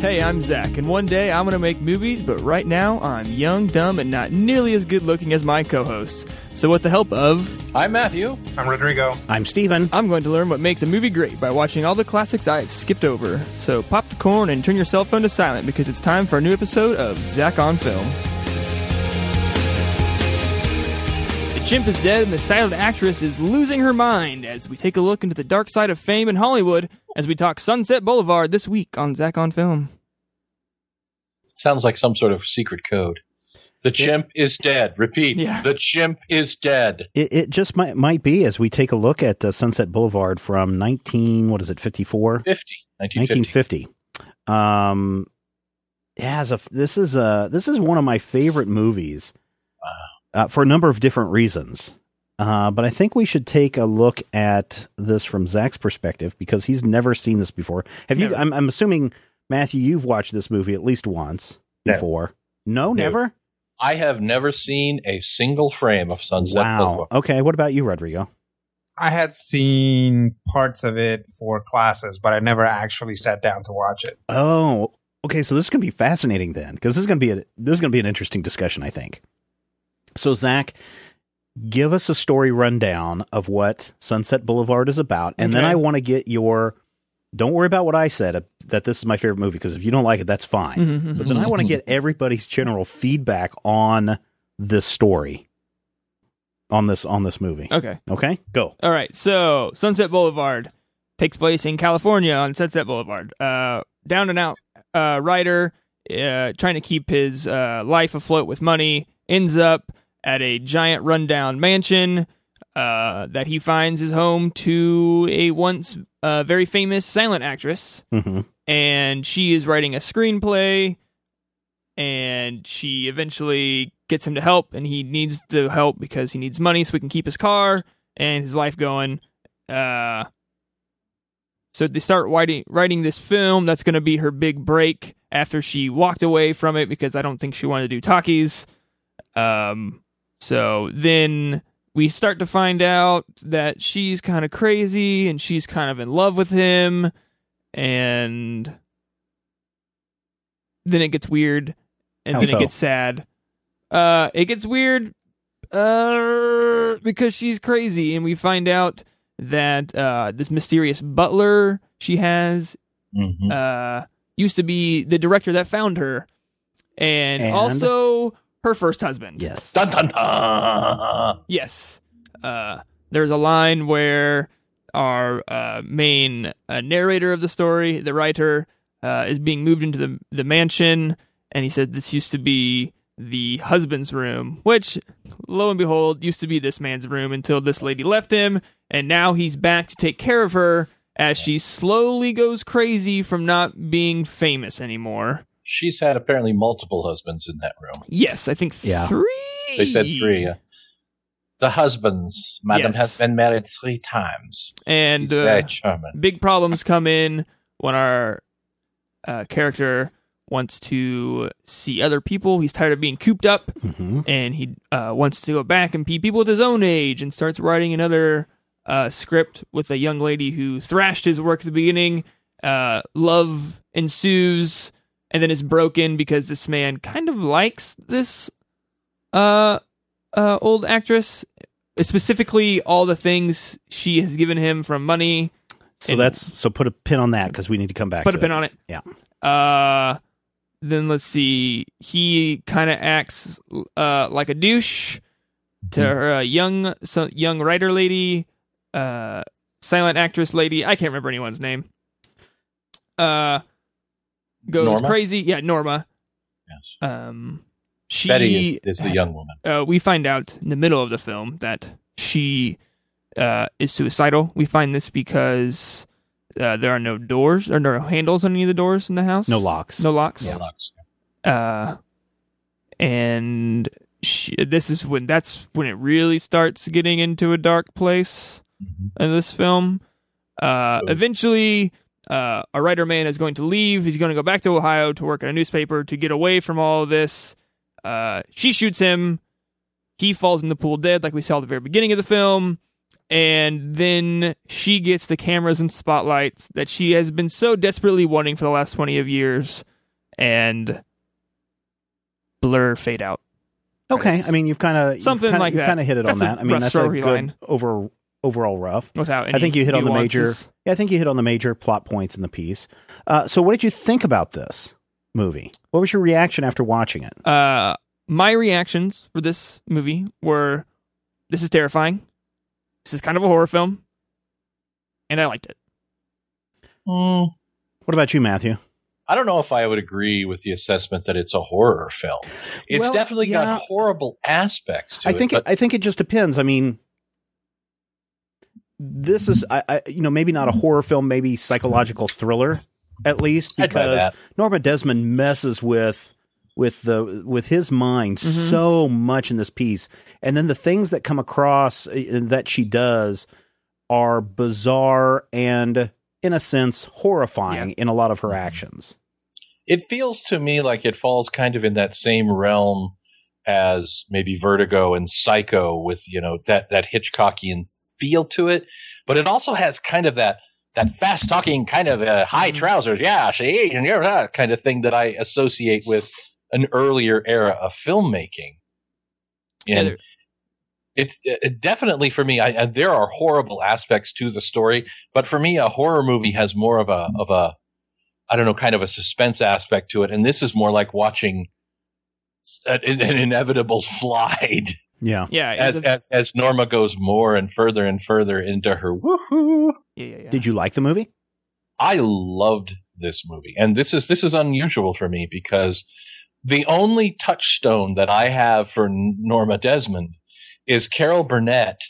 Hey, I'm Zach, and one day I'm gonna make movies, but right now I'm young, dumb, and not nearly as good looking as my co hosts. So, with the help of, I'm Matthew. I'm Rodrigo. I'm Steven. I'm going to learn what makes a movie great by watching all the classics I've skipped over. So, pop the corn and turn your cell phone to silent because it's time for a new episode of Zach on Film. Chimp is dead and the silent actress is losing her mind as we take a look into the dark side of fame in Hollywood as we talk Sunset Boulevard this week on Zach on Film. Sounds like some sort of secret code. The chimp is dead. Repeat. Yeah. The chimp is dead. It, it just might might be as we take a look at uh, Sunset Boulevard from 19 what is it 54 50. 1950. 1950. Um yeah, as a, this is a this is one of my favorite movies uh, for a number of different reasons. Uh, but I think we should take a look at this from Zach's perspective because he's never seen this before. Have you? I'm, I'm assuming Matthew, you've watched this movie at least once No. before. No, never. I have never seen a single frame of Sunset Wow. Boulevard. Okay. What about you, Rodrigo? I had seen parts of it for classes, but I never actually sat down to watch it. Oh, okay. So this is going to be fascinating then, because this is going to be a, this is going to be an interesting discussion, I think. So Zach, give us a story rundown of what Sunset Boulevard is about, and then I want to get your. Don't worry about what I said uh, that this is my favorite movie because if you don't like it, that's fine. Mhm. But then I want to get everybody's general feedback on this story, on this on this movie. Okay. Okay, go. All right, so Sunset Boulevard takes place in California on Sunset Boulevard. Uh, down and out uh, writer uh, trying to keep his uh, life afloat with money ends up at a giant rundown mansion uh, that he finds is home to a once uh, very famous silent actress, hmm and she is writing a screenplay. And she eventually gets him to help, and he needs the help because he needs money so he can keep his car and his life going. Uh, so they start writing writing this film that's going to be her big break after she walked away from it because I don't think she wanted to do talkies. Um, so then we start to find out that she's kind of crazy and she's kind of in love with him, and then it gets weird, and How then so? it gets sad. Uh, it gets weird uh, because she's crazy, and we find out that uh, this mysterious butler she has Mhm. uh, used to be the director that found her, and, And? also her first husband. Yes. Dun, dun, dun. Yes. Uh, there's a line where our uh, main uh, narrator of the story, the writer, uh, is being moved into the the mansion, and he said this used to be the husband's room, which, lo and behold, used to be this man's room until this lady left him, and now he's back to take care of her as she slowly goes crazy from not being famous anymore. She's had apparently multiple husbands in that room. Yes, I think Yeah. three. They said three. yeah. The husbands, madam, Yes. has been married three times. and He's uh, very charming. big problems come in when our uh, character wants to see other people. He's tired of being cooped up, hmm and he uh, wants to go back and be people with his own age, and starts writing another uh, script with a young lady who thrashed his work at the beginning. Uh, love ensues, and then is broken because this man kind of likes this uh, uh, old actress. Specifically, all the things she has given him from money, So And- that's so put a pin on that because we need to come back. put a pin on it. Yeah. Uh, then let's see. He kind of acts uh like a douche to Mm-hmm. her uh, young so, young writer lady, uh, silent actress lady. I can't remember anyone's name. Uh, goes Norma? crazy. Yeah, Norma. Yes. Um, she Betty is, is the young woman. uh, we find out in the middle of the film that she uh, is suicidal. We find this because uh, there are no doors or no handles on any of the doors in the house. No locks. No locks. Lux. Uh, and she, this is when that's when it really starts getting into a dark place Mhm. in this film. Uh, Good. eventually, uh, a writer man is going to leave. He's going to go back to Ohio to work at a newspaper to get away from all of this. Uh, she shoots him. He falls in the pool dead, like we saw at the very beginning of the film. And then she gets the cameras and spotlights that she has been so desperately wanting for the last 20 of years. And blur fade out. Okay, I mean you've kind of Something like that. Kind of hit it That's on that. I mean that's a good over overall rough. Without any I think you hit on the major. Yeah, I think you hit on the major plot points in the piece. Uh, so, what did you think about this movie? What was your reaction after watching it? Uh, my reactions for this movie were this is terrifying. This is kind of a horror film. And I liked it. Mm, What about you, Matthew? I don't know if I would agree with the assessment that it's a horror film. It's Well, definitely yeah. got horrible aspects to I think it. it, I think it just depends. I mean, this is I, I you know maybe not a horror film, maybe psychological thriller at least because. Norma Desmond messes with with the with his mind Mhm. so much in this piece, and then the things that come across uh, that she does are bizarre and in a sense horrifying in a lot of her actions. it feels to me like it falls kind of in that same realm as maybe Vertigo and Psycho with, you know, that, that Hitchcockian feel to it. But it also has kind of that, that fast talking kind of uh, high mm-hmm. trousers. Yeah, see, and you're that kind of thing that I associate with an earlier era of filmmaking. And there- it's uh, it definitely for me. I, I, there are horrible aspects to the story, but for me, a horror movie has more of a mm-hmm. of a I don't know, kind of a suspense aspect to it, and this is more like watching an, an inevitable slide Yeah. Yeah. as, a- as as Norma goes more and further and further into her woohoo. yeah, yeah, yeah. Did you like the movie? I loved this movie, and this is this is unusual for me because the only touchstone that I have for Norma Desmond is Carol Burnett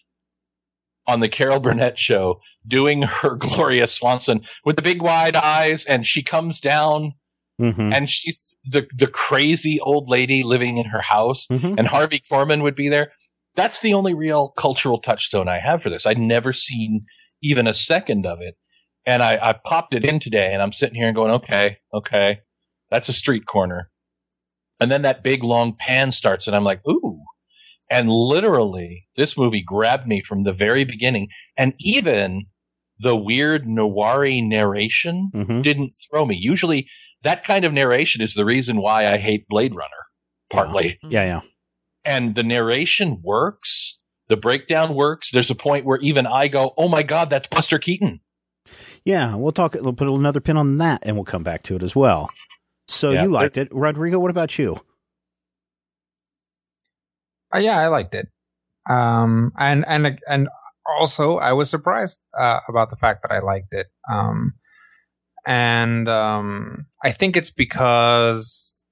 on the Carol Burnett show doing her Gloria Swanson with the big wide eyes, and she comes down Mm-hmm. and she's the the crazy old lady living in her house, Mm-hmm. and Harvey Korman would be there. That's the only real cultural touchstone I have for this. I'd never seen even a second of it. And I, I popped it in today and I'm sitting here and going, okay, okay, that's a street corner. And then that big long pan starts and I'm like, ooh. And literally, this movie grabbed me from the very beginning. And even the weird noir narration Mm-hmm. didn't throw me. Usually, that kind of narration is the reason why I hate Blade Runner, partly. Yeah, yeah. And the narration works. The breakdown works. There's a point where even I go, "Oh my god, that's Buster Keaton." Yeah, we'll talk. We'll put another pin on that, and we'll come back to it as well. So Yeah, you liked it, Rodrigo? What about you? Uh, yeah, I liked it. Um, and and and also I was surprised uh, about the fact that I liked it. Um, and um, I think it's because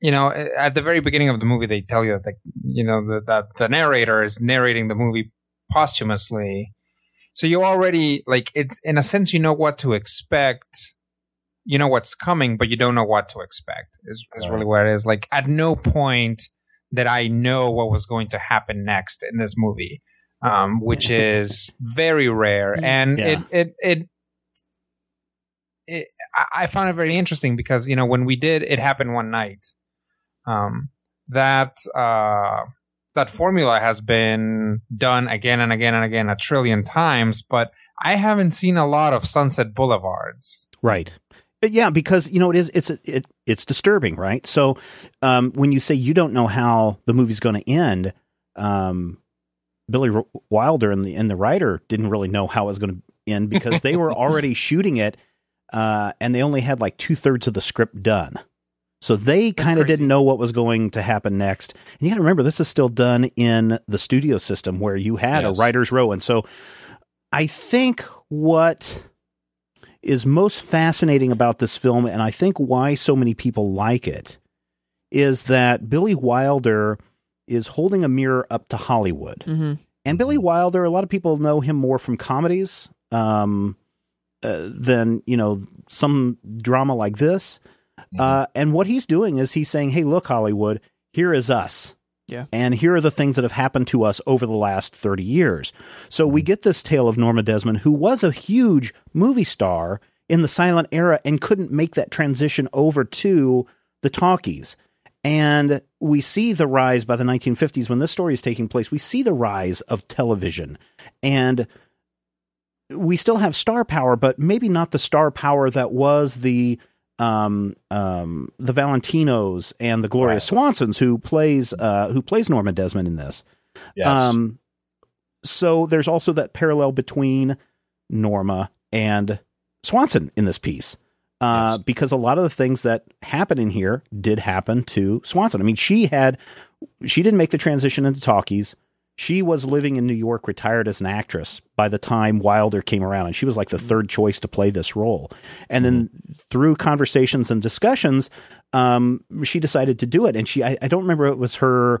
you know at the very beginning of the movie they tell you that the, you know that that the narrator is narrating the movie posthumously. So you already like it's in a sense you know what to expect you know what's coming, but you don't know what to expect. Is is really what it is. Like at no point that I know what was going to happen next in this movie, um, which is very rare, and Yeah. it it it. It, I- found it very interesting because you know when we did it happened one night, um, that uh, that formula has been done again and again and again a trillion times, but I haven't seen a lot of Sunset Boulevards. Right. Uh, Yeah, because you know it is it's it it's disturbing, right? So um, when you say you don't know how the movie's going to end, um, Billy Wilder and the and the writer didn't really know how it was going to end because they were already shooting it, uh, and they only had like two thirds of the script done. So they kind of didn't know what was going to happen next. And you got to remember, this is still done in the studio system where you had Yes. a writer's row. And so I think what is most fascinating about this film, and I think why so many people like it, is that Billy Wilder is holding a mirror up to Hollywood. hmm And Billy Mm-hmm. Wilder, a lot of people know him more from comedies um, uh, than you know some drama like this. Mm-hmm. Uh, and what he's doing is he's saying, "Hey, look, Hollywood, here is us." Yeah. And here are the things that have happened to us over the last 30 years. So we get this tale of Norma Desmond, who was a huge movie star in the silent era and couldn't make that transition over to the talkies. And we see the rise by the 1950s when this story is taking place. We see the rise of television. And we still have star power, but maybe not the star power that was the um, um, the Valentinos and the Gloria Right. Swansons who plays uh, who plays Norma Desmond in this. Yes. Um, so there's also that parallel between Norma and Swanson in this piece. Uh, Yes. because a lot of the things that happen in here did happen to Swanson. I mean, she had, she didn't make the transition into talkies. She was living in New York, retired as an actress by the time Wilder came around, and she was like the third choice to play this role. And then through conversations and discussions, um, she decided to do it. And she, I, I don't remember if it was her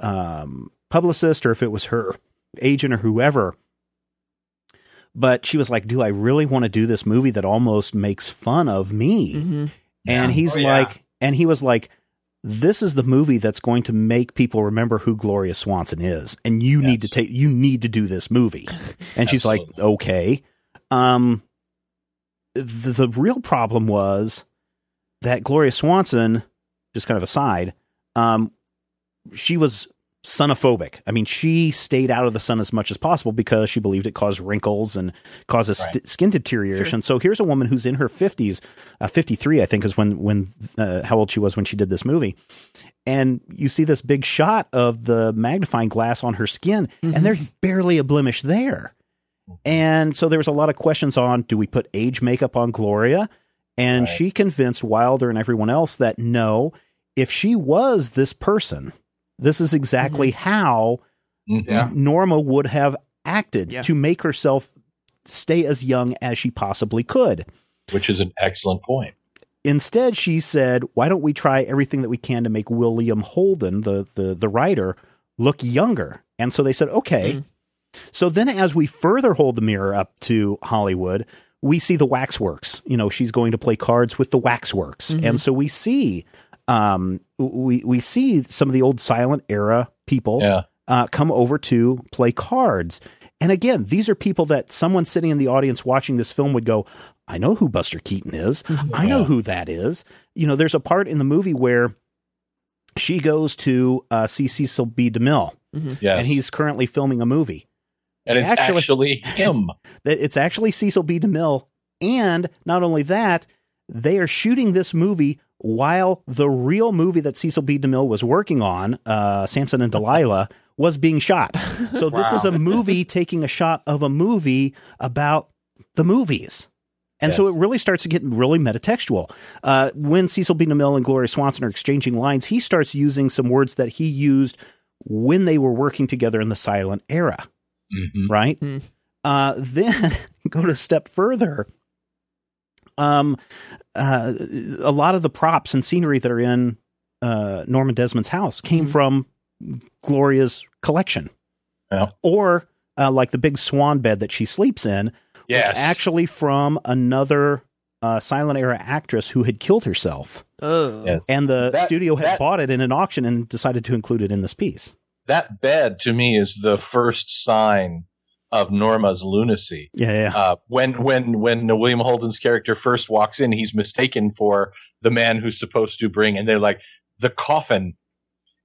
um, publicist or if it was her agent or whoever. But she was like, "Do I really want to do this movie that almost makes fun of me?" Mhm. And Yeah. he's Oh, yeah. like, and he was like, "This is the movie that's going to make people remember who Gloria Swanson is, and you need to take, you need to do this movie." And she's like, "Okay." Um, the, the real problem was that Gloria Swanson, just kind of aside, um, she was sunophobic. I mean, she stayed out of the sun as much as possible because she believed it caused wrinkles and causes Right. st- skin deterioration. So here's a woman who's in her 50s, uh, 53, I think, is when when uh, how old she was when she did this movie. And you see this big shot of the magnifying glass on her skin, and there's barely a blemish there. And so there was a lot of questions on do we put age makeup on Gloria? And Right. she convinced Wilder and everyone else that no, if she was this person, this is exactly how Mhm. Yeah. Norma would have acted Yeah. to make herself stay as young as she possibly could. Which is an excellent point. Instead, she said, "Why don't we try everything that we can to make William Holden, the the the writer, look younger?" And so they said, "Okay." Mm. So then, as we further hold the mirror up to Hollywood, we see the Waxworks. You know, she's going to play cards with the Waxworks, Mhm. and so we see, um, we we see some of the old silent era people Yeah. uh, come over to play cards. And again, these are people that someone sitting in the audience watching this film would go, I know who Buster Keaton is. I know who that is. You know, there's a part in the movie where she goes to uh, see Cecil B. DeMille, Yes. and he's currently filming a movie. and it's actually- actually, him. That it's actually Cecil B. DeMille, and not only that, they are shooting this movie while the real movie that Cecil B. DeMille was working on, uh, Samson and Delilah, was being shot. So this is a movie taking a shot of a movie about the movies. And so it really starts to get really metatextual. Uh, when Cecil B. DeMille and Gloria Swanson are exchanging lines, he starts using some words that he used when they were working together in the silent era Mhm. right? Hmm. Uh, then go to a step further. Um, uh, a lot of the props and scenery that are in uh, Norma Desmond's house came Mhm. from Gloria's collection, Yeah. or uh, like the big swan bed that she sleeps in Yes. was actually from another uh, silent era actress who had killed herself, Oh. Yes. and the That- studio had that- bought it in an auction and decided to include it in this piece. that bed to me is the first sign of Norma's lunacy. Yeah, yeah, Uh, when when when William Holden's character first walks in, he's mistaken for the man who's supposed to bring, and they're like the coffin,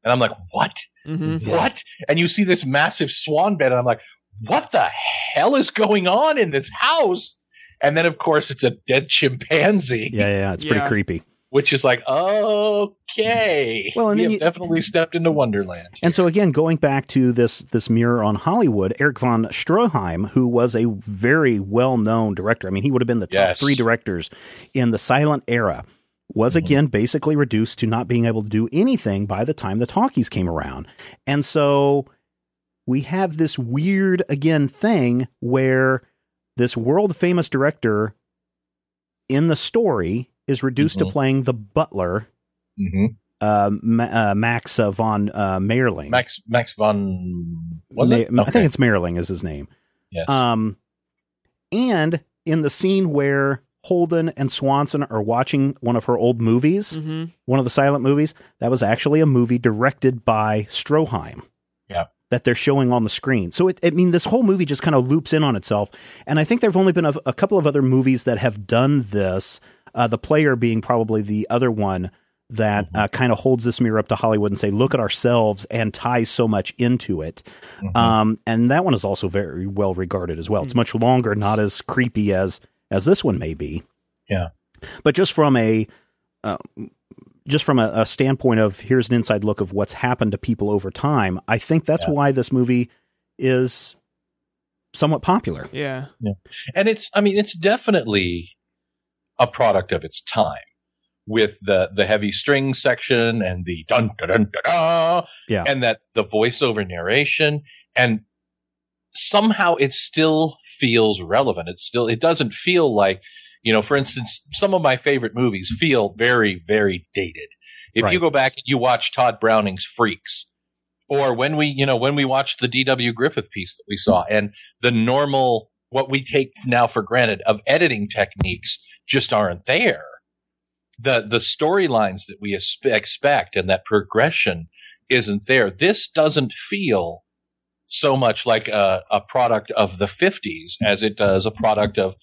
and I'm like, what? hmm What? And you see this massive swan bed, and I'm like, what the hell is going on in this house? And then, of course, it's a dead chimpanzee, yeah, yeah. It's pretty creepy. Which is like, okay, Well, and we have you- definitely stepped into Wonderland. And so again, going back to this this mirror on Hollywood, Erich von Stroheim, who was a very well known director, I mean, he would have been the top Yes. three directors in the silent era, was Mhm. again basically reduced to not being able to do anything by the time the talkies came around. And so we have this weird again thing where this world famous director in the story is reduced to Mhm. playing the butler hmm uh, Ma- uh, Max uh, von uh, Mayerling. Max Max von was Ma- it? I think it's Mayerling is his name. yes. Um, and in the scene where Holden and Swanson are watching one of her old movies, hmm one of the silent movies, that was actually a movie directed by Stroheim. Yeah. That they're showing on the screen. So it, I mean, this whole movie just kind of loops in on itself. And I think there have only been a, a couple of other movies that have done this. Uh, the player being probably the other one that uh, kind of holds this mirror up to Hollywood and say, look at ourselves and ties so much into it. Um, and that one is also very well regarded as well. It's much longer, not as creepy as as this one may be. Yeah. But just from a uh, just from a, a standpoint of here's an inside look of what's happened to people over time, I think that's Yeah. why this movie is somewhat popular. Yeah. Yeah. and it's i mean it's definitely a product of its time with the the heavy string section and the dun dun dun dun, dun Yeah. and that the voiceover narration. And somehow it still feels relevant. It still it doesn't feel like you know for instance some of my favorite movies feel very very dated. If you go back and you watch tod browning's freaks or when we you know when we watched the dw griffith piece that we saw and the normal what we take now for granted of editing techniques just aren't there. The the storylines that we expect and that progression isn't there. This doesn't feel so much like a, a product of the 50s as it does a product of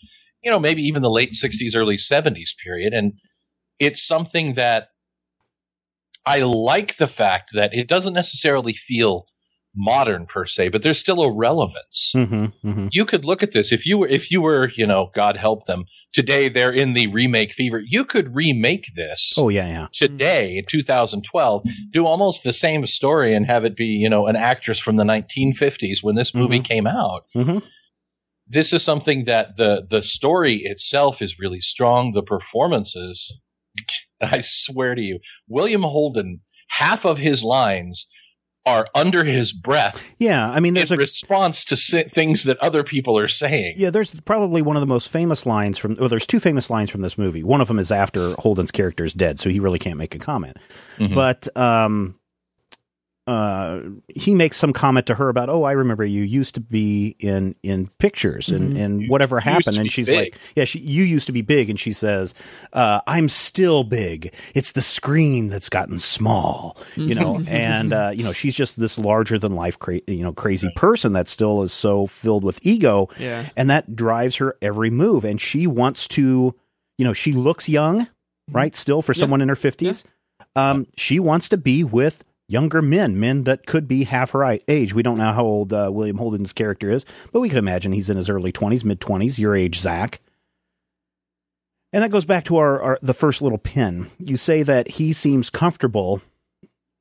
you know maybe even the late 60s early 70s period. And it's something that i like the fact that it doesn't necessarily feel modern per se but there's still a relevance. Hmm hmm you could look at this if you were if you were you know god help them today they're in the remake fever you could remake this Oh yeah, yeah. today 2012 do almost the same story and have it be you know an actress from the 1950s when this movie came out. Hmm this is something that the the story itself is really strong the performances i swear to you william holden half of his lines are under his breath Yeah, I mean, there's a response to si- things that other people are saying Yeah, there's probably one of the most famous lines from. Well, there's two famous lines from this movie. One of them is after Holden's character is dead, so he really can't make a comment. Mhm. But um, uh, he makes some comment to her about, "Oh, I remember you used to be in in pictures, and and whatever Mm-hmm. you used happened." And she's big. like, "Yeah, she, you used to be big," and she says, uh, "I'm still big. It's the screen that's gotten small." You know, and uh, you know, she's just this larger than life, cra- you know, crazy person that still is so filled with ego Yeah. and that drives her every move and she wants to you know she looks young right still for Yeah. someone in her 50s um she wants to be with younger men men that could be half her age. We don't know how old uh, william holden's character is but we can imagine he's in his early 20s mid 20s your age zach. And that goes back to our, our the first little pin. You say that he seems comfortable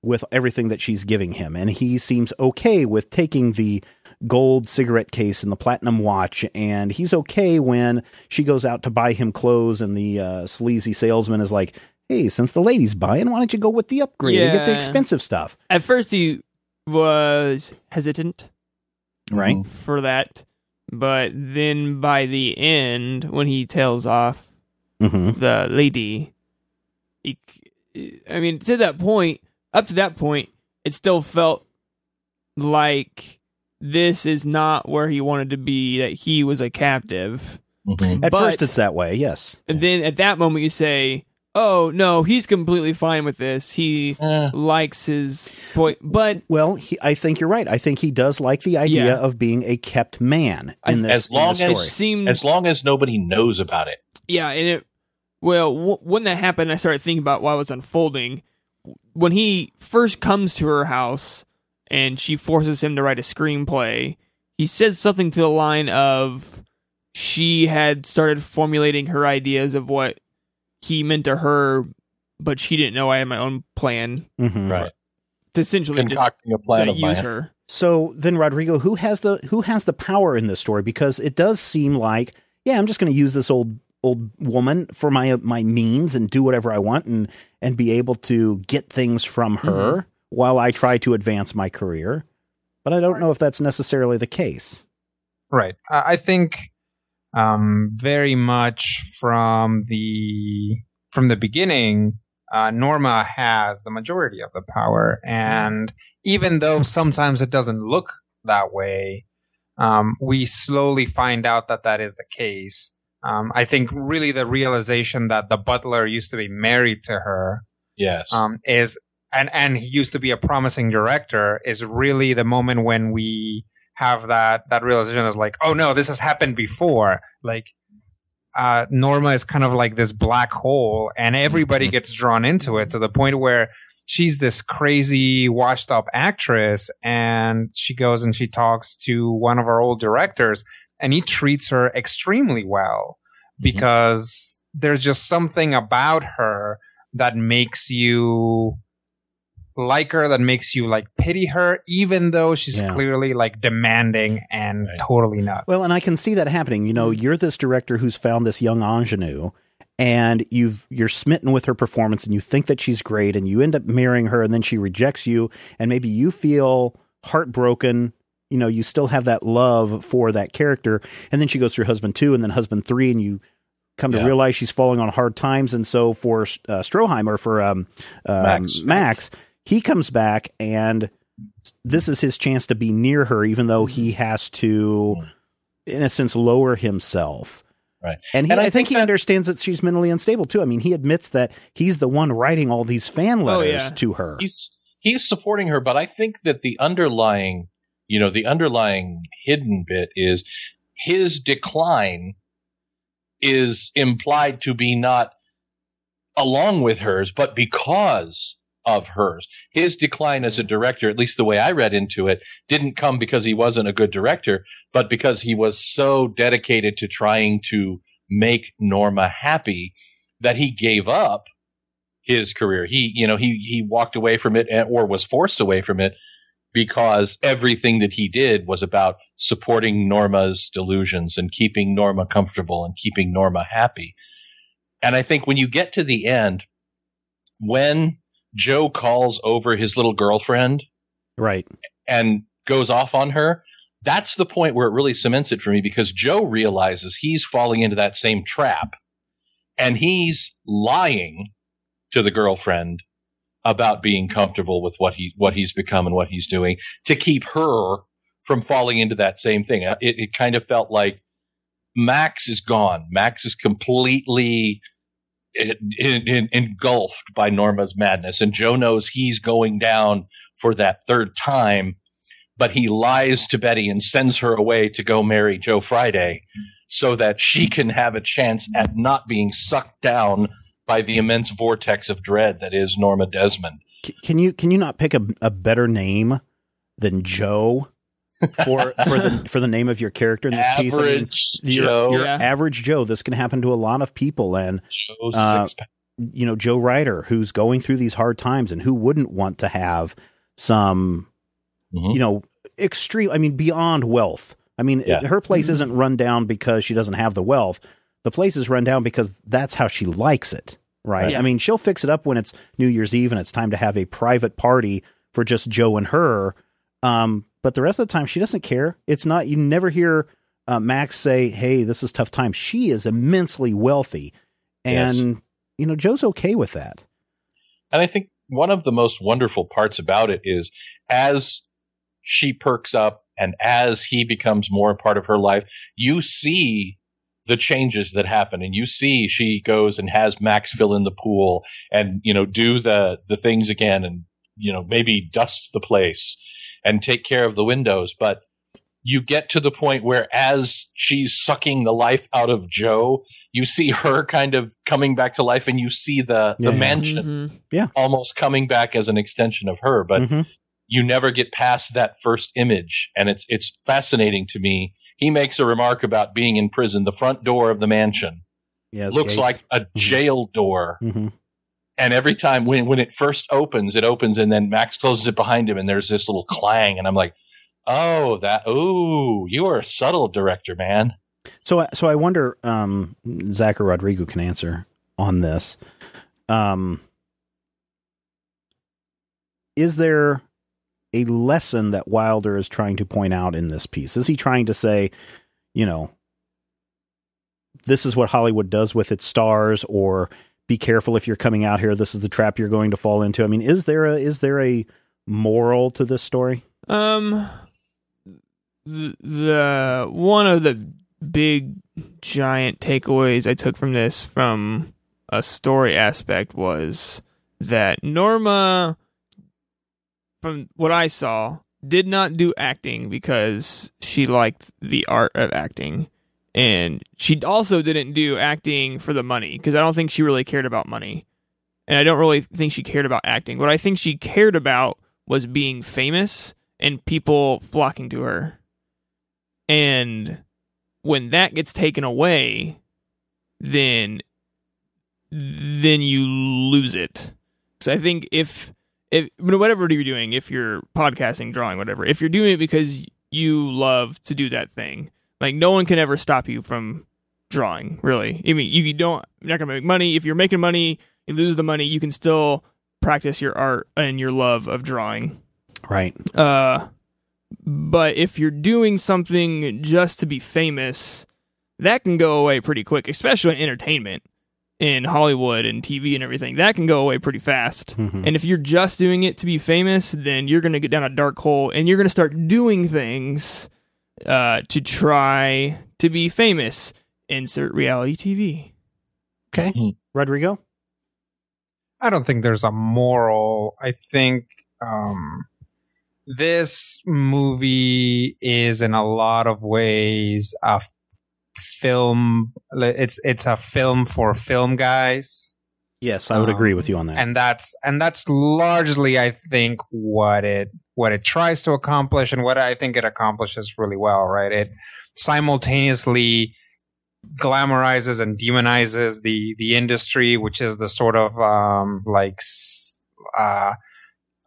with everything that she's giving him and he seems okay with taking the gold cigarette case and the platinum watch and he's okay when she goes out to buy him clothes and the uh, sleazy salesman is like hey since the lady's buying why don't you go with the upgrade and get the expensive stuff At first, he was hesitant right for that, but then by the end, when he tails off mm-hmm. the lady, he, I mean, to that point, up to that point, it still felt like this is not where he wanted to be. That he was a captive. Mhm. at But- first it's that way yes And then at that moment, you say, "Oh no, he's completely fine with this. He Eh. likes his boy." But well he, i think you're right i think he does like the idea Yeah. of being a kept man in this, As long this story. it seemed, as long as nobody knows about it yeah, and it. Well, w- when that happened, I started thinking about what was unfolding. When he first comes to her house and she forces him to write a screenplay, he says something to the line of she had started formulating her ideas of what he meant to her, but she didn't know I had my own plan Mhm. right to essentially just a plan gonna use mine her. So then, Rodrigo, who has the who has the power in this story? Because it does seem like, yeah, I'm just going to use this old old woman for my my means and do whatever I want and and be able to get things from her while I try to advance my career. But I don't know if that's necessarily the case. Right. I I think um, very much from the from the beginning, uh, Norma has the majority of the power. And even though sometimes it doesn't look that way, um, we slowly find out that that is the case. Um, I think really the realization that the butler used to be married to her Yes. um, is and and he used to be a promising director is really the moment when we have that that realization is like oh no this has happened before like uh, Norma is kind of like this black hole and everybody Mhm. gets drawn into it to the point where she's this crazy washed up actress and she goes and she talks to one of our old directors and he treats her extremely well because there's just something about her that makes you like her, that makes you like pity her, even though she's Yeah. clearly like demanding and Right. totally nuts. Well, and I can see that happening. You know, you're this director who's found this young ingenue and you've you're smitten with her performance and you think that she's great and you end up marrying her and then she rejects you and maybe you feel heartbroken you know you still have that love for that character and then she goes through husband 2 and then husband 3 and you come to Yeah. realize she's falling on hard times and so for uh, Stroheim or for um, um, Max. Max he comes back and this is his chance to be near her even though he mm-hmm. has to in a sense lower himself Right. and, he, And I, I think, think he that- understands that she's mentally unstable too. I mean, he admits that he's the one writing all these fan Oh, letters yeah. to her. he's he's supporting her, but I think that the underlying, you know, the underlying hidden bit is his decline is implied to be not along with hers, but because of hers. His decline as a director, at least the way I read into it, didn't come because he wasn't a good director, but because he was so dedicated to trying to make Norma happy that he gave up his career. He, you know, he he walked away from it or was forced away from it because everything that he did was about supporting Norma's delusions and keeping Norma comfortable and keeping Norma happy. And I think when you get to the end, when Joe calls over his little girlfriend right. and goes off on her, that's the point where it really cements it for me because Joe realizes he's falling into that same trap and he's lying to the girlfriend about being comfortable with what he what he's become and what he's doing to keep her from falling into that same thing. Uh, It, it kind of felt like Max is gone. Max is completely in, in, engulfed by Norma's madness, and Joe knows he's going down for that third time, but he lies to Betty and sends her away to go marry Joe Friday so that she can have a chance at not being sucked down by the immense vortex of dread that is Norma Desmond. Can you can you not pick a, a better name than Joe for for the for the name of your character in this piece? I mean, Average your, Joe. your Yeah. average Joe. This can happen to a lot of people, and Joe Uh, you know Joe Ryder, who's going through these hard times, and who wouldn't want to have some Mhm. you know, extreme. I mean, beyond wealth. I mean, Yeah. her place isn't run down because she doesn't have the wealth. The place is run down because that's how she likes it, right? Yeah. I mean, she'll fix it up when it's New Year's Eve and it's time to have a private party for just Joe and her. Um, but the rest of the time, she doesn't care. It's not. You never hear uh, Max say, "Hey, this is tough time. She is immensely wealthy, and Yes. you know, Joe's okay with that. And I think one of the most wonderful parts about it is as she perks up and as he becomes more a part of her life, you see the changes that happen and you see she goes and has Max fill in the pool and, you know, do the, the things again and, you know, maybe dust the place and take care of the windows. But you get to the point where as she's sucking the life out of Joe, you see her kind of coming back to life and you see the, the Yeah. mansion Mhm. almost coming back as an extension of her, but Mhm. you never get past that first image. And it's, it's fascinating to me. He makes a remark about being in prison. The front door of the mansion Yes, looks Gates. like a jail door. Mhm. And every time when, when it first opens, it opens and then Max closes it behind him and there's this little clang. And I'm like, oh, that, ooh, you are a subtle director, man. So, so I wonder, um, Zach Rodrigo can answer on this. Um, is there a lesson that Wilder is trying to point out in this piece? Is he trying to say, you know, this is what Hollywood does with its stars, or be careful if you're coming out here. This is the trap you're going to fall into. I mean, is there a is there a moral to this story? Um, the, the one of the big giant takeaways I took from this from a story aspect was that Norma, from what I saw, did not do acting because she liked the art of acting. And she also didn't do acting for the money because I don't think she really cared about money. And I don't really think she cared about acting. What I think she cared about was being famous and people flocking to her. And when that gets taken away, then then you lose it. So I think if if whatever you're doing, if you're podcasting, drawing, whatever, if you're doing it because you love to do that thing, like no one can ever stop you from drawing. Really, I mean, you don't you're not gonna make money. If you're making money, you lose the money. You can still practice your art and your love of drawing. Right. Uh, but if you're doing something just to be famous, that can go away pretty quick, especially in entertainment, in Hollywood and TV and everything. That can go away pretty fast. Mhm. And if you're just doing it to be famous, then you're going to get down a dark hole and you're going to start doing things uh, to try to be famous. Insert reality TV. Okay. Mhm. Rodrigo. I don't think there's a moral. I think um, this movie is in a lot of ways a film. It's it's a film for film guys, Yes, I would Um, agree with you on that. and that's and that's largely, I think, what it what it tries to accomplish, and what I think it accomplishes really well. Right? It simultaneously glamorizes and demonizes the the industry, which is the sort of um, like uh,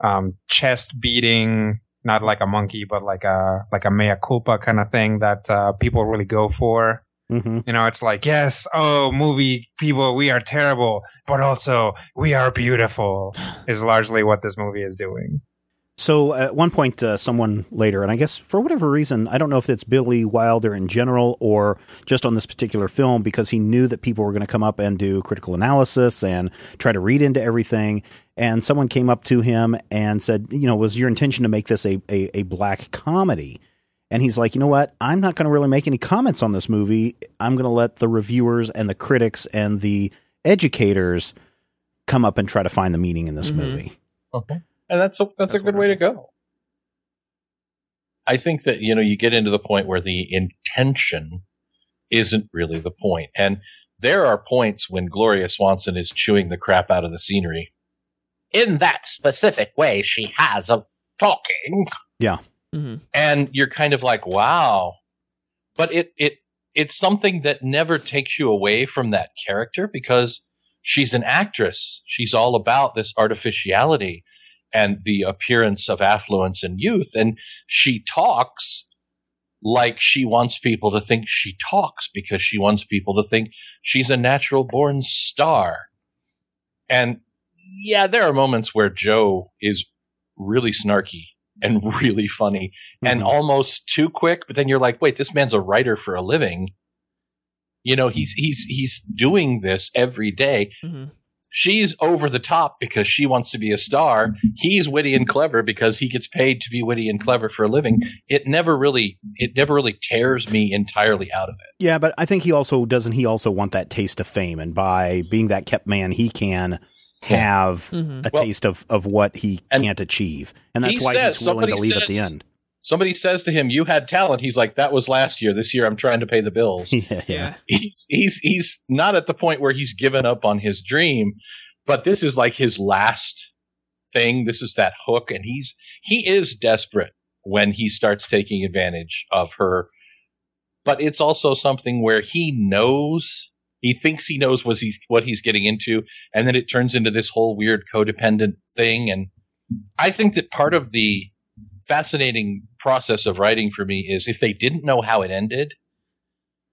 um, chest beating, not like a monkey, but like a like a mea culpa kind of thing that uh, people really go for. Hmm You know, it's like, yes, oh, movie people, we are terrible, but also we are beautiful, is largely what this movie is doing. So at one point, uh, someone later, and I guess for whatever reason, I don't know if it's Billy Wilder in general or just on this particular film, because he knew that people were going to come up and do critical analysis and try to read into everything. And someone came up to him and said, you know, was your intention to make this a, a, a black comedy? And he's like, you know what? I'm not going to really make any comments on this movie. I'm going to let the reviewers and the critics and the educators come up and try to find the meaning in this Mhm. movie. Okay. And that's a, that's, a good way to go. I think that, you know, you get into the point where the intention isn't really the. And there are points when Gloria Swanson is chewing the crap out of the scenery in that specific way she has of talking. Mm-hmm. And you're kind of like, wow. But it, it, it's something that never takes you away from that character because she's an actress. She's all about this artificiality and the appearance of affluence and youth. And she talks like she wants people to think she talks because she wants people to think she's a natural born star. And yeah, there are moments where Joe is really snarky and really funny and Mhm. almost too quick, but then you're like, wait, this man's a writer for a living. You know, he's he's he's doing this every day. Mm-hmm. She's over the top because she wants to be a star. He's witty and clever because he gets paid to be witty and clever for a living. It never really it never really tears me entirely out of it. Yeah, but I think he also doesn't he also want that taste of fame and by being that kept man he can have Mhm. a Well, taste of, of what he can't achieve. And that's he why says- he's willing to somebody leave at the end. Somebody says to him, "You had talent." He's like, "That was last year. This year, I'm trying to pay the bills." yeah, Yeah. he's he's he's not at the point where he's given up on his dream, but this is like his last thing. This is that hook, and he's he is desperate when he starts taking advantage of her. But it's also something where he knows he thinks he knows what he's what he's getting into, and then it turns into this whole weird codependent thing. And I think that part of the fascinating process of writing for me is if they didn't know how it ended,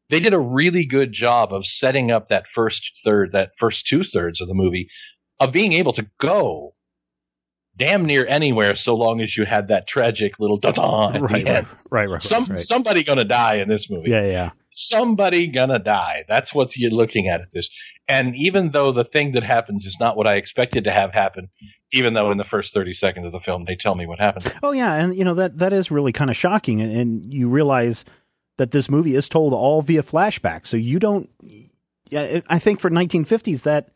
they did a really good job of setting up that first third, that first two thirds of the movie, of being able to go damn near anywhere so long as you had that tragic little da da at Right, the right, end. right, right, Some right. somebody gonna die in this movie. Yeah, yeah. Somebody gonna die. That's what you're looking at at this. And even though the thing that happens is not what I expected to have happen, even though in the first 30 seconds of the film they tell me what happened. Oh yeah, and you know that that is really kind of shocking, and, and you realize that this movie is told all via flashback. So you don't. Yeah, I think for 1950s that.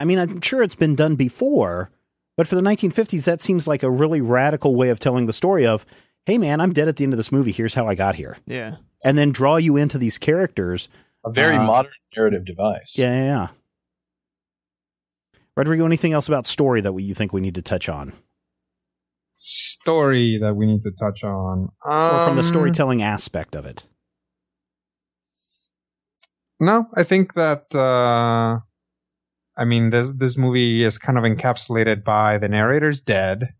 I mean, I'm sure it's been done before, but for the 1950s, that seems like a really radical way of telling the story of, hey man, I'm dead at the end of this movie. Here's how I got here, Yeah. And then draw you into these characters. A very Uh, modern narrative device. Yeah, yeah, yeah. Rodrigo, anything else about story that we, you think we need to touch on, Story that we need to touch on. or from the Um, storytelling aspect of it? No, I think that uh I mean this this movie is kind of encapsulated by the narrator's dead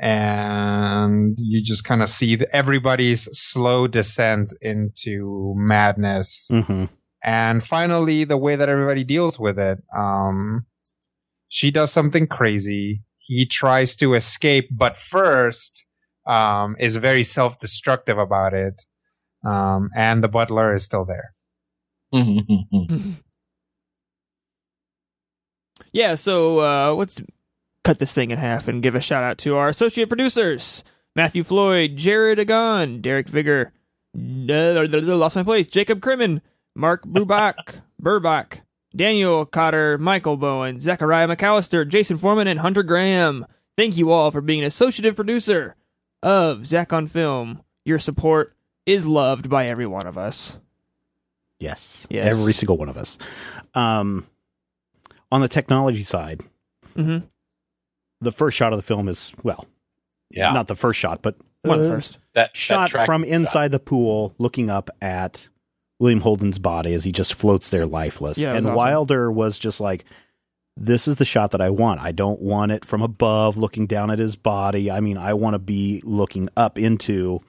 and you just kind of see everybody's slow descent into madness. Mm-hmm. and finally the way that everybody deals with it um she does something crazy. He tries to escape but first um is very self-destructive about it. Um and the butler is still there. Yeah, so uh, let's cut this thing in half and give a shout out to our associate producers Matthew Floyd, Jared Agon, Derek Vigor, uh, lost my place, Jacob Crimmin, Mark Burbach, Burbach, Daniel Cotter, Michael Bowen, Zachariah McAllister, Jason Foreman, and Hunter Graham. Thank you all for being an associative producer of Zach on Film. Your support is loved by every one of us. Yes. Yes. Every single one of us. Um, on the technology side, Mm-hmm. The first shot of the film is, well, Yeah. not the first shot, but One of the uh, first. that, that shot track from shot. inside the pool looking up at William Holden's body as he just floats there lifeless. Yeah, it was and awesome. Wilder was just like, this is the shot that I want. I don't want it from above looking down at his body. I mean, I want to be looking up into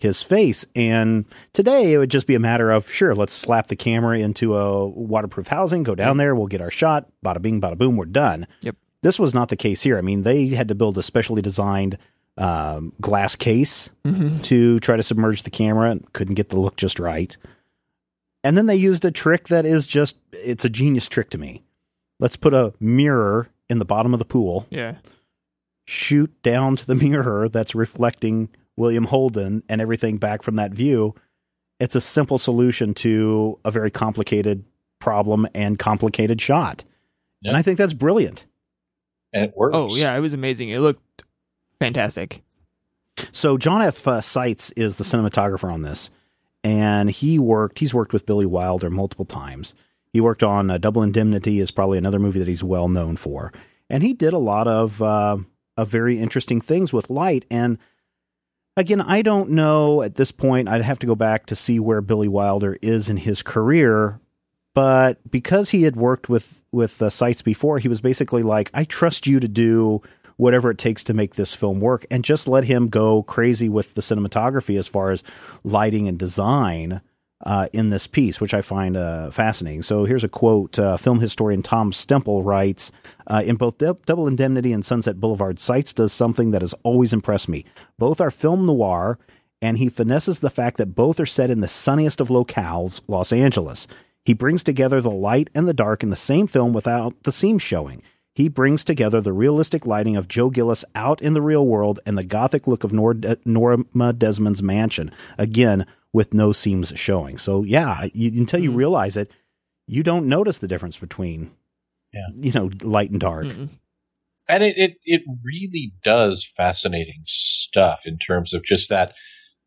his face. And today it would just be a matter of, sure, let's slap the camera into a waterproof housing, go down there, we'll get our shot, bada bing, bada boom, we're done. Yep. This was not the case here. I mean, they had to build a specially designed um, glass case Mm-hmm. to try to submerge the camera and couldn't get the look just right. And then they used a trick that is just, it's a genius trick to me. Let's put a mirror in the bottom of the pool, Yeah. shoot down to the mirror that's reflecting William Holden and everything back from that view. It's a simple solution to a very complicated problem and complicated shot. And I think that's brilliant. And it works. Oh, yeah, it was amazing. It looked fantastic. So John F. Uh, Seitz is the cinematographer on this, and he worked. He's worked with Billy Wilder multiple times. He worked on uh, Double Indemnity, is probably another movie that he's well known for, and he did a lot of uh, of very interesting things with light. And again, I don't know at this point. I'd have to go back to see where Billy Wilder is in his career. But because he had worked with with uh, Seitz before, he was basically like, "I trust you to do whatever it takes to make this film work and just let him go crazy with the cinematography as far as lighting and design uh, in this piece, which I find uh, fascinating. So here's a quote uh, Film historian Tom Stempel writes uh, In both Dou- Double Indemnity and Sunset Boulevard, Seitz does something that has always impressed me. Both are film noir, and he finesses the fact that both are set in the sunniest of locales, Los Angeles. He brings together the light and the dark in the same film without the seams showing. He brings together the realistic lighting of Joe Gillis out in the real world and the gothic look of Nor- Norma Desmond's mansion, again, with no seams showing. So, yeah, you, until you Mhm. realize it, you don't notice the difference between, Yeah. you know, light and dark. Mm-mm. and it, it it really does fascinating stuff in terms of just that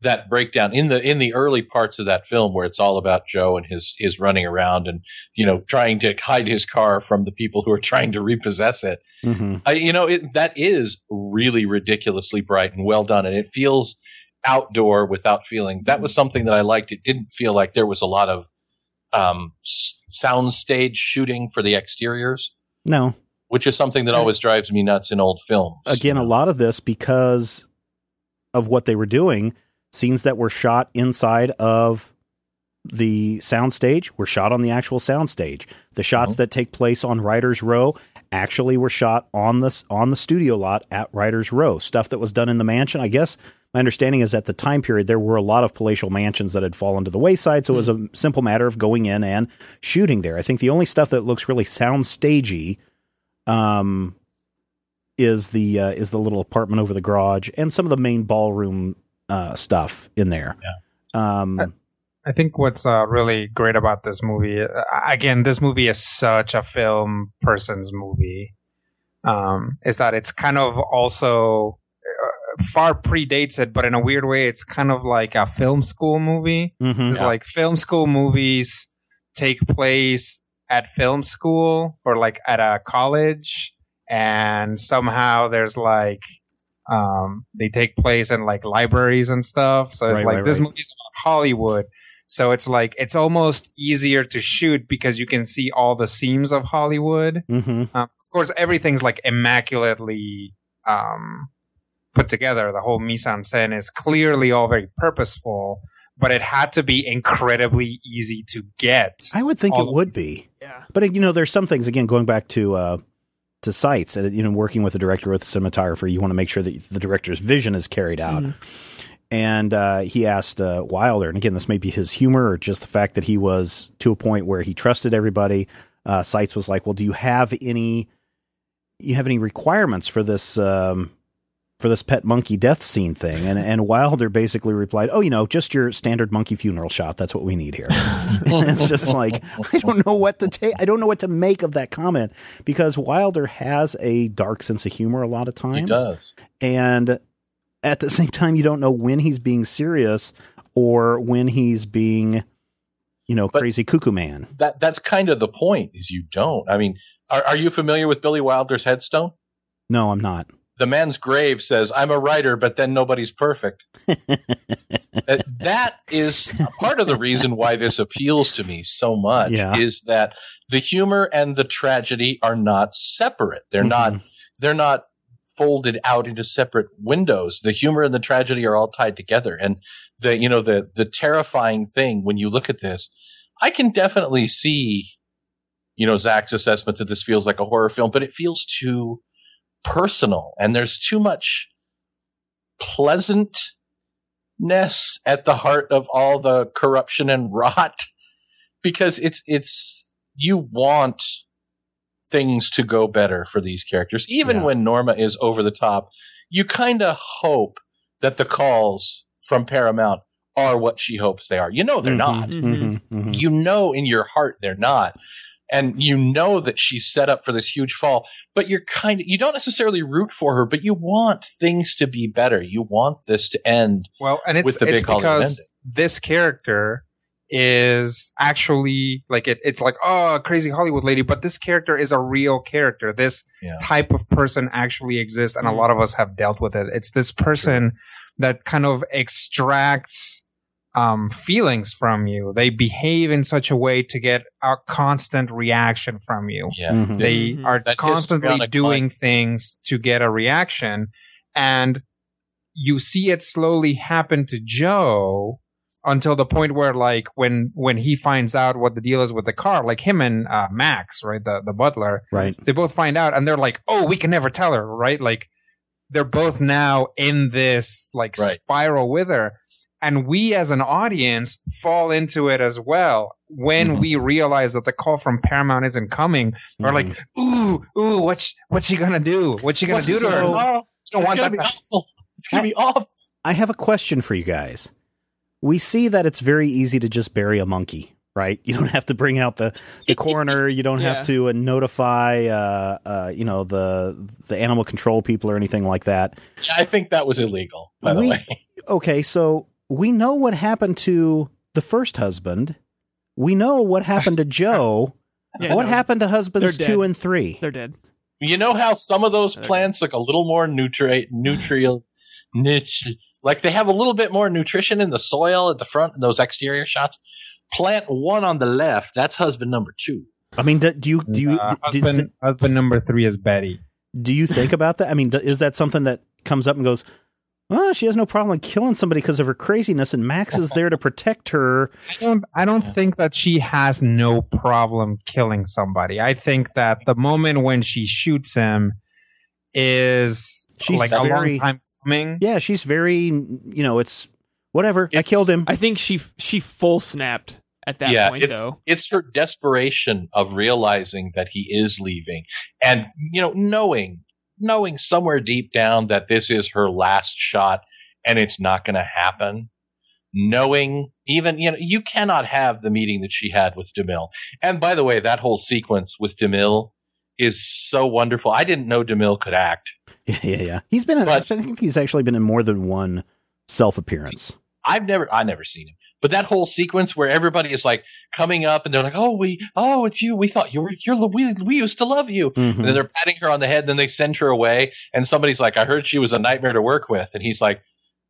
that breakdown in the in the early parts of that film where it's all about Joe and his his running around and you know trying to hide his car from the people who are trying to repossess it. hmm I, you know it, that is really ridiculously bright and well done, and it feels outdoor without feeling. That was something that I liked. It didn't feel like there was a lot of um, s- sound stage shooting for the exteriors No, which is something that always drives me nuts in old films. again, a lot of this because of what they were doing. Scenes that were shot inside of the soundstage were shot on the actual soundstage. The shots Mhm. that take place on Writers Row actually were shot on the on the studio lot at Writers Row. Stuff that was done in the mansion, I guess. My understanding is at the time period there were a lot of palatial mansions that had fallen to the wayside, so it was a simple matter of going in and shooting there. I think the only stuff that looks really sound stagey, um, is the uh, is the little apartment over the garage and some of the main ballroom uh, stuff in there. Yeah. Um, I think what's uh, really great about this movie, again, this movie is such a film person's movie, um, is that it's kind of also uh, far predates it, but in a weird way, it's kind of like a film school movie. mhm. It's like film school movies take place at film school or like at a college, and somehow there's like um they take place in like libraries and stuff. So it's Right, like right, this right. movie's about Hollywood. So it's like it's almost easier to shoot because you can see all the seams of Hollywood. Mhm. Um, of course, everything's like immaculately um, put together. The whole mise en scène is clearly all very purposeful, but it had to be incredibly easy to get. I would think it would these- be. Yeah. But you know, there's some things again going back to uh, to Seitz. And, You know, working with the director with the cinematographer, you want to make sure that the director's vision is carried out. And uh, he asked uh, Wilder, and again, this may be his humor or just the fact that he was to a point where he trusted everybody. Uh, Seitz was like, "Well, do you have any? You have any requirements for this?" Um, for this pet monkey death scene thing, and and Wilder basically replied, "Oh, you know, just your standard monkey funeral shot. That's what we need here." and it's just like I don't know what to take. I don't know what to make of that comment because Wilder has a dark sense of humor a lot of times, He does. and at the same time, you don't know when he's being serious or when he's being, you know, But- crazy cuckoo man. That that's kind of the point. Is you don't. I mean, are, are you familiar with Billy Wilder's headstone? No, I'm not. The man's grave says, "I'm a writer, but then nobody's perfect." Uh, that is part of the reason why this appeals to me so much. Yeah. Is that the humor and the tragedy are not separate. They're not. Mhm. They're not folded out into separate windows. The humor and the tragedy are all tied together. And the you know the the terrifying thing when you look at this, I can definitely see, you know, Zach's assessment that this feels like a horror film, but it feels too personal, and there's too much pleasantness at the heart of all the corruption and rot because it's it's you want things to go better for these characters. Even Yeah. when norma is over the top you kind of hope that the calls from paramount are what she hopes they are. You know they're Mhm, not. Mhm, mhm. you know in your heart they're not and you know that she's set up for this huge fall but you're kind of you don't necessarily root for her but you want things to be better you want this to end Well, and it's, it's because this character is actually like it, it's like oh crazy Hollywood lady, but this character is a real character. This Yeah. type of person actually exists, and a Mhm. lot of us have dealt with it. It's this person that kind of extracts um, feelings from you. They behave in such a way to get a constant reaction from you yeah Mhm. they Mhm. are That constantly histrionic doing things to get a reaction and you see it slowly happen to joe until the point where like when when he finds out what the deal is with the car like him and uh, max right the, the butler Right. they both find out and they're like oh we can never tell her right like they're both now in this like Right. spiral with her and we as an audience fall into it as well when Mhm. we realize that the call from paramount isn't coming we're like ooh ooh what's what's she gonna do what's she gonna What's do to her so- I don't it's want gonna that be to- awful it's gonna be awful I have a question for you guys. We see that it's very easy to just bury a monkey, right? You don't have to bring out the, the coroner. You don't Yeah. have to uh, notify, uh, uh, you know, the the animal control people or anything like that. i think that was illegal by the way Okay, so we know what happened to the first husband. We know what happened to Joe. Yeah, what no, happened to husbands two and three? They're dead. you know how some of those Okay. plants look a little more nutrient nutrient niche like they have a little bit more nutrition in the soil at the front in those exterior shots plant one on the left that's husband number two I mean, do, you do you do you Uh, do, Well, she has no problem killing somebody because of her craziness, and Max is there to protect her. I don't, I don't think that she has no problem killing somebody. I think that the moment when she shoots him is She's like a very- long time coming. Yeah, she's very, you know, it's whatever. I killed him. I think she she full snapped at that yeah, point it's though. it's her desperation of realizing that he is leaving, and you know, knowing knowing somewhere deep down that this is her last shot, and it's not going to happen. Knowing even you know you cannot have the meeting that she had with Demille. And by the way, that whole sequence with Demille is so wonderful. I didn't know Demille could act. Yeah, yeah, yeah. He's been. In, But- I think he's actually been in more than one self appearance. I've never, I've never seen him. But that whole sequence where everybody is like coming up and they're like, "Oh, we, oh, it's you. We thought you were, you're, we, we used to love you." Mm-hmm. And then they're patting her on the head. And then they send her away, and somebody's like, "I heard she was a nightmare to work with," and he's like,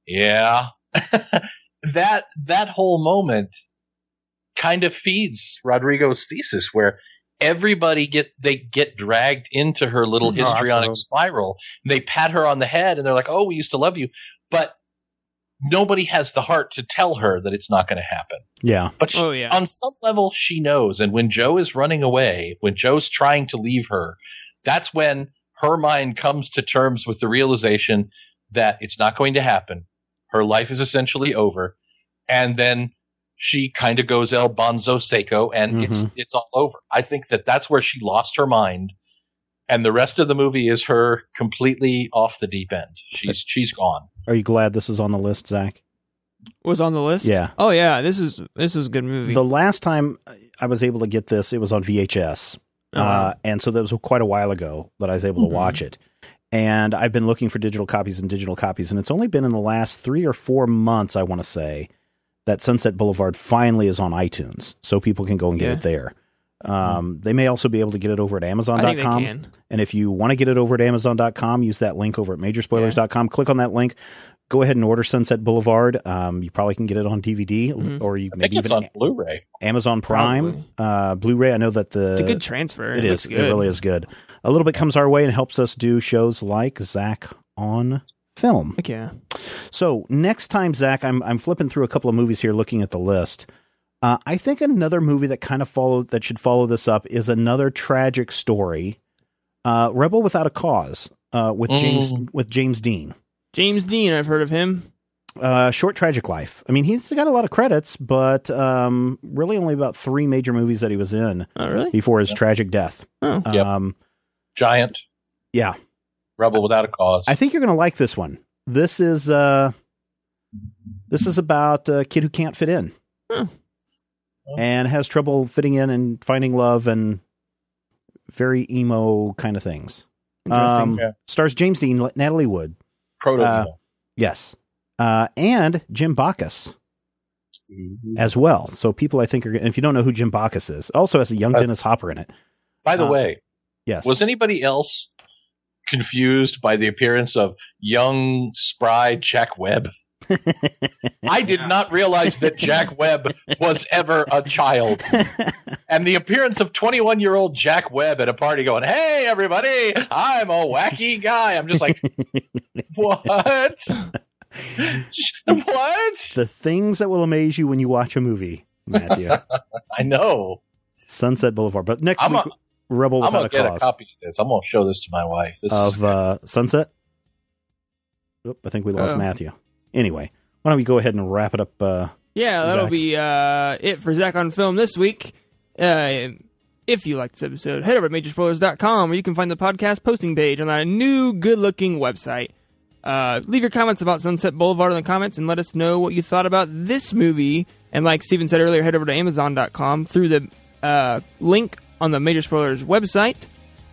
"Yeah." that that whole moment kind of feeds Rodrigo's thesis, where everybody get they get dragged into her little No, histrionic absolutely. spiral. They pat her on the head, and they're like, "Oh, we used to love you," but nobody has the heart to tell her that it's not going to happen. Yeah, But she, Oh yeah. on some level, she knows. And when Joe is running away, when Joe's trying to leave her, that's when her mind comes to terms with the realization that it's not going to happen. Her life is essentially over. And then she kind of goes El Bonzo Seco and it's, mm-hmm. it's all over. I think that that's where she lost her mind. And the rest of the movie is her completely off the deep end. She's, she's gone. Are you glad this is on the list, Zach? was on the list. Yeah. Oh yeah. This is this is a good movie. The last time I was able to get this, it was on VHS. Oh, wow. Uh, and so that was quite a while ago that I was able to Mhm. watch it. And I've been looking for digital copies and digital copies, and it's only been in the last three or four months, I want to say, that Sunset Boulevard finally is on iTunes, so people can go and get Yeah. it there. Um, They may also be able to get it over at I think they Amazon.com. And if you want to get it over at Amazon.com, use that link over at Majorspoilers.com. Click on that link. Go ahead and order Sunset Boulevard. Um, you probably can get it on DVD, Mhm. or you I think maybe it's even on Blu-ray. Amazon Prime, uh, Blu-ray. I know that the It's a good transfer. it looks is. It really is good. A little bit comes our way and helps us do shows like Zach on film. Heck yeah. So next time, Zach, I'm I'm flipping through a couple of movies here, looking at the list. Uh, I think another movie that kind of follow that should follow this up is another tragic story, uh, "Rebel Without a Cause," uh, with James Mm. with James Dean. James Dean, I've heard of him. Uh, short tragic life. I mean, he's got a lot of credits, but um, really only about three major movies that he was in Oh really? before his tragic death. Oh. Yep. Um, Giant. yeah, Rebel Without a Cause. I think you're going to like this one. This is uh, this is about a kid who can't fit in Huh. And has trouble fitting in and finding love and very emo kind of things. Um, Yeah. Stars James Dean, Natalie Wood, Proto. uh, yes, uh, and Jim Backus as well. So people, I think, are. If you don't know who Jim Backus is, also has a young Dennis Hopper in it. By the uh, way, Yes, was anybody else confused by the appearance of young, spry Jack Webb? I did not realize that Jack Webb was ever a child. And the appearance of 21 year old Jack Webb at a party going, Hey, everybody, I'm a wacky guy. I'm just like, What? what? the things that will amaze you when you watch a movie, Matthew. I know. Sunset Boulevard. But next I'm week, a- Rebel I'm Without going to get Cause a copy of this. I'm going to show this to my wife. This is of uh, Sunset. Oop, I think we lost Oh. Matthew. Anyway, why don't we go ahead and wrap it up? Uh, Yeah, that'll Zach. be uh, it for Zach on Film this week. Uh, if you liked this episode, head over to majorspoilers.com where you can find the podcast posting page on our new good looking website. Uh, leave your comments about Sunset Boulevard in the comments and let us know what you thought about this movie. And like Steven said earlier, head over to amazon.com through the uh, link on the Major Spoilers website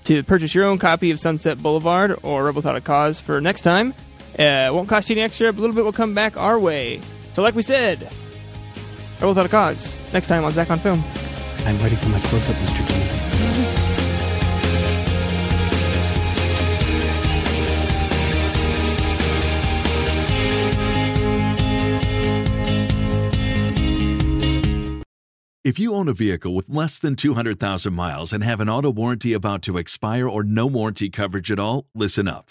to purchase your own copy of Sunset Boulevard or Rebel Without a Cause for next time. Uh, it won't cost you any extra, but a little bit will come back our way. So, like we said, Rebel Without a Cause next time on Zach on Film. I'm ready for my close up, Mr. Dean. If you own a vehicle with less than 200,000 miles and have an auto warranty about to expire or no warranty coverage at all, listen up.